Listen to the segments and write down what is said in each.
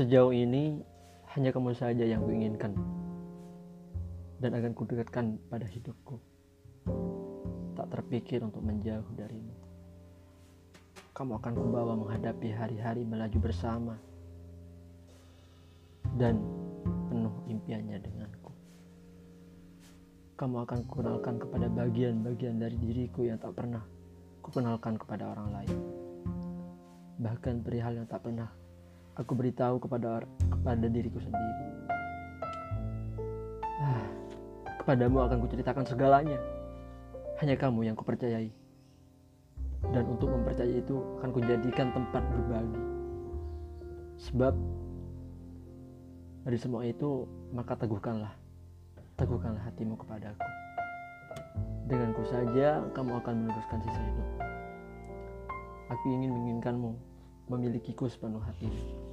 Sejauh ini hanya kamu saja yang kuinginkan dan akan kudekatkan pada hidupku. Tak terpikir untuk menjauh darimu. Kamu akan kubawa menghadapi hari-hari melaju bersama dan penuh impiannya denganku. Kamu akan kukenalkan kepada bagian-bagian dari diriku yang tak pernah kukenalkan kepada orang lain. Bahkan perihal yang tak pernah aku beritahu kepada kepada diriku sendiri. Ah, kepadamu akan kuceritakan segalanya. Hanya kamu yang kupercayai. Dan untuk mempercayai itu akan kujadikan tempat berbagi. Sebab dari semua itu maka teguhkanlah. Teguhkanlah hatimu kepadaku. Denganku saja kamu akan meneruskan sisa hidup. Aku ingin menginginkanmu memilikiku sepenuh hatimu.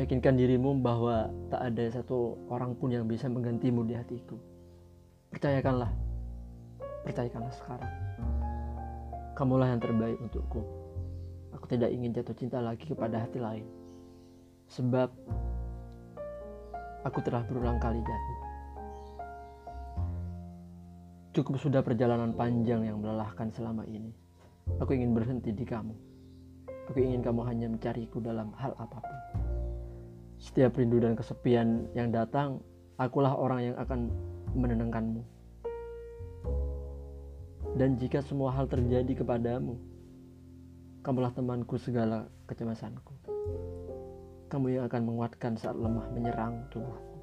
Yakinkan dirimu bahwa tak ada satu orang pun yang bisa menggantimu di hatiku. Percayakanlah, percayakanlah sekarang. Kamulah yang terbaik untukku. Aku tidak ingin jatuh cinta lagi kepada hati lain. Sebab aku telah berulang kali jatuh. Cukup sudah perjalanan panjang yang melelahkan selama ini. Aku ingin berhenti di kamu. Aku ingin kamu hanya mencariku dalam hal apa pun. Setiap rindu dan kesepian yang datang, akulah orang yang akan menenangkanmu. Dan jika semua hal terjadi kepadamu, kamulah temanku segala kecemasanku. Kamu yang akan menguatkan saat lemah menyerang tubuhku.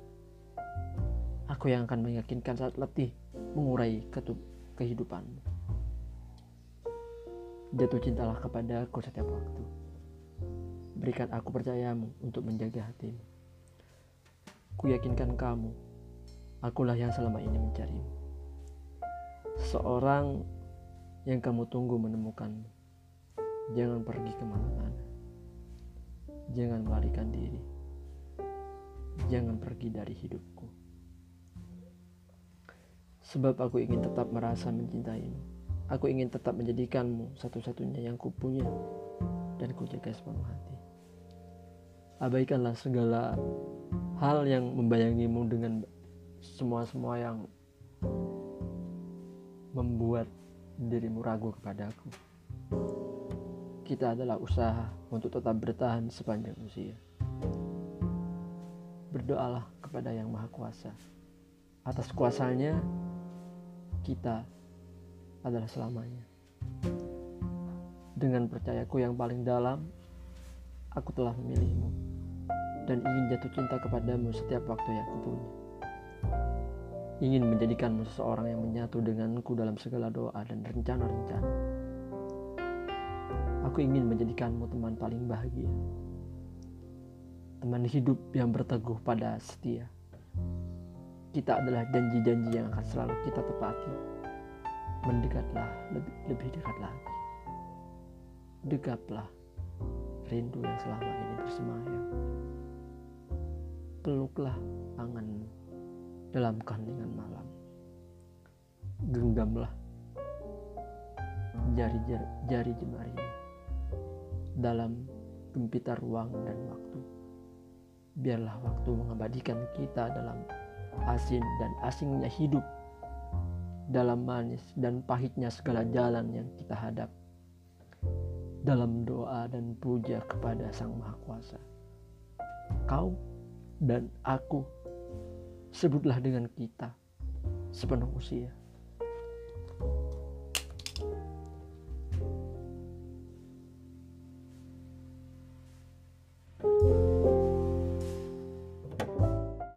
Aku yang akan meyakinkan saat letih mengurai kehidupanmu. Jatuh cintalah kepada aku setiap waktu. Berikan aku percayamu untuk menjaga hatimu. Ku yakinkan kamu, akulah yang selama ini mencarimu. Seorang yang kamu tunggu menemukanmu. Jangan pergi ke mana-mana. Jangan melarikan diri. Jangan pergi dari hidupku. Sebab aku ingin tetap merasa mencintaimu. Aku ingin tetap menjadikanmu satu-satunya yang kupunya dan kujaga sepenuh hati abaikanlah segala hal yang membayangimu dengan semua-semua yang membuat dirimu ragu kepada aku. Kita adalah usaha untuk tetap bertahan sepanjang usia. Berdoalah kepada Yang Maha Kuasa. Atas kuasanya, kita adalah selamanya. Dengan percayaku yang paling dalam, aku telah memilihmu dan ingin jatuh cinta kepadamu setiap waktu yang aku punya. Ingin menjadikanmu seseorang yang menyatu denganku dalam segala doa dan rencana-rencana. Aku ingin menjadikanmu teman paling bahagia. Teman hidup yang berteguh pada setia. Kita adalah janji-janji yang akan selalu kita tepati. Mendekatlah lebih, lebih dekat lagi. Dekaplah rindu yang selama ini bersemayam peluklah tanganmu dalam keheningan malam. Genggamlah jari-jari jemarimu dalam gempita ruang dan waktu. Biarlah waktu mengabadikan kita dalam asin dan asingnya hidup, dalam manis dan pahitnya segala jalan yang kita hadap, dalam doa dan puja kepada Sang Maha Kuasa. Kau dan aku sebutlah dengan kita sepenuh usia.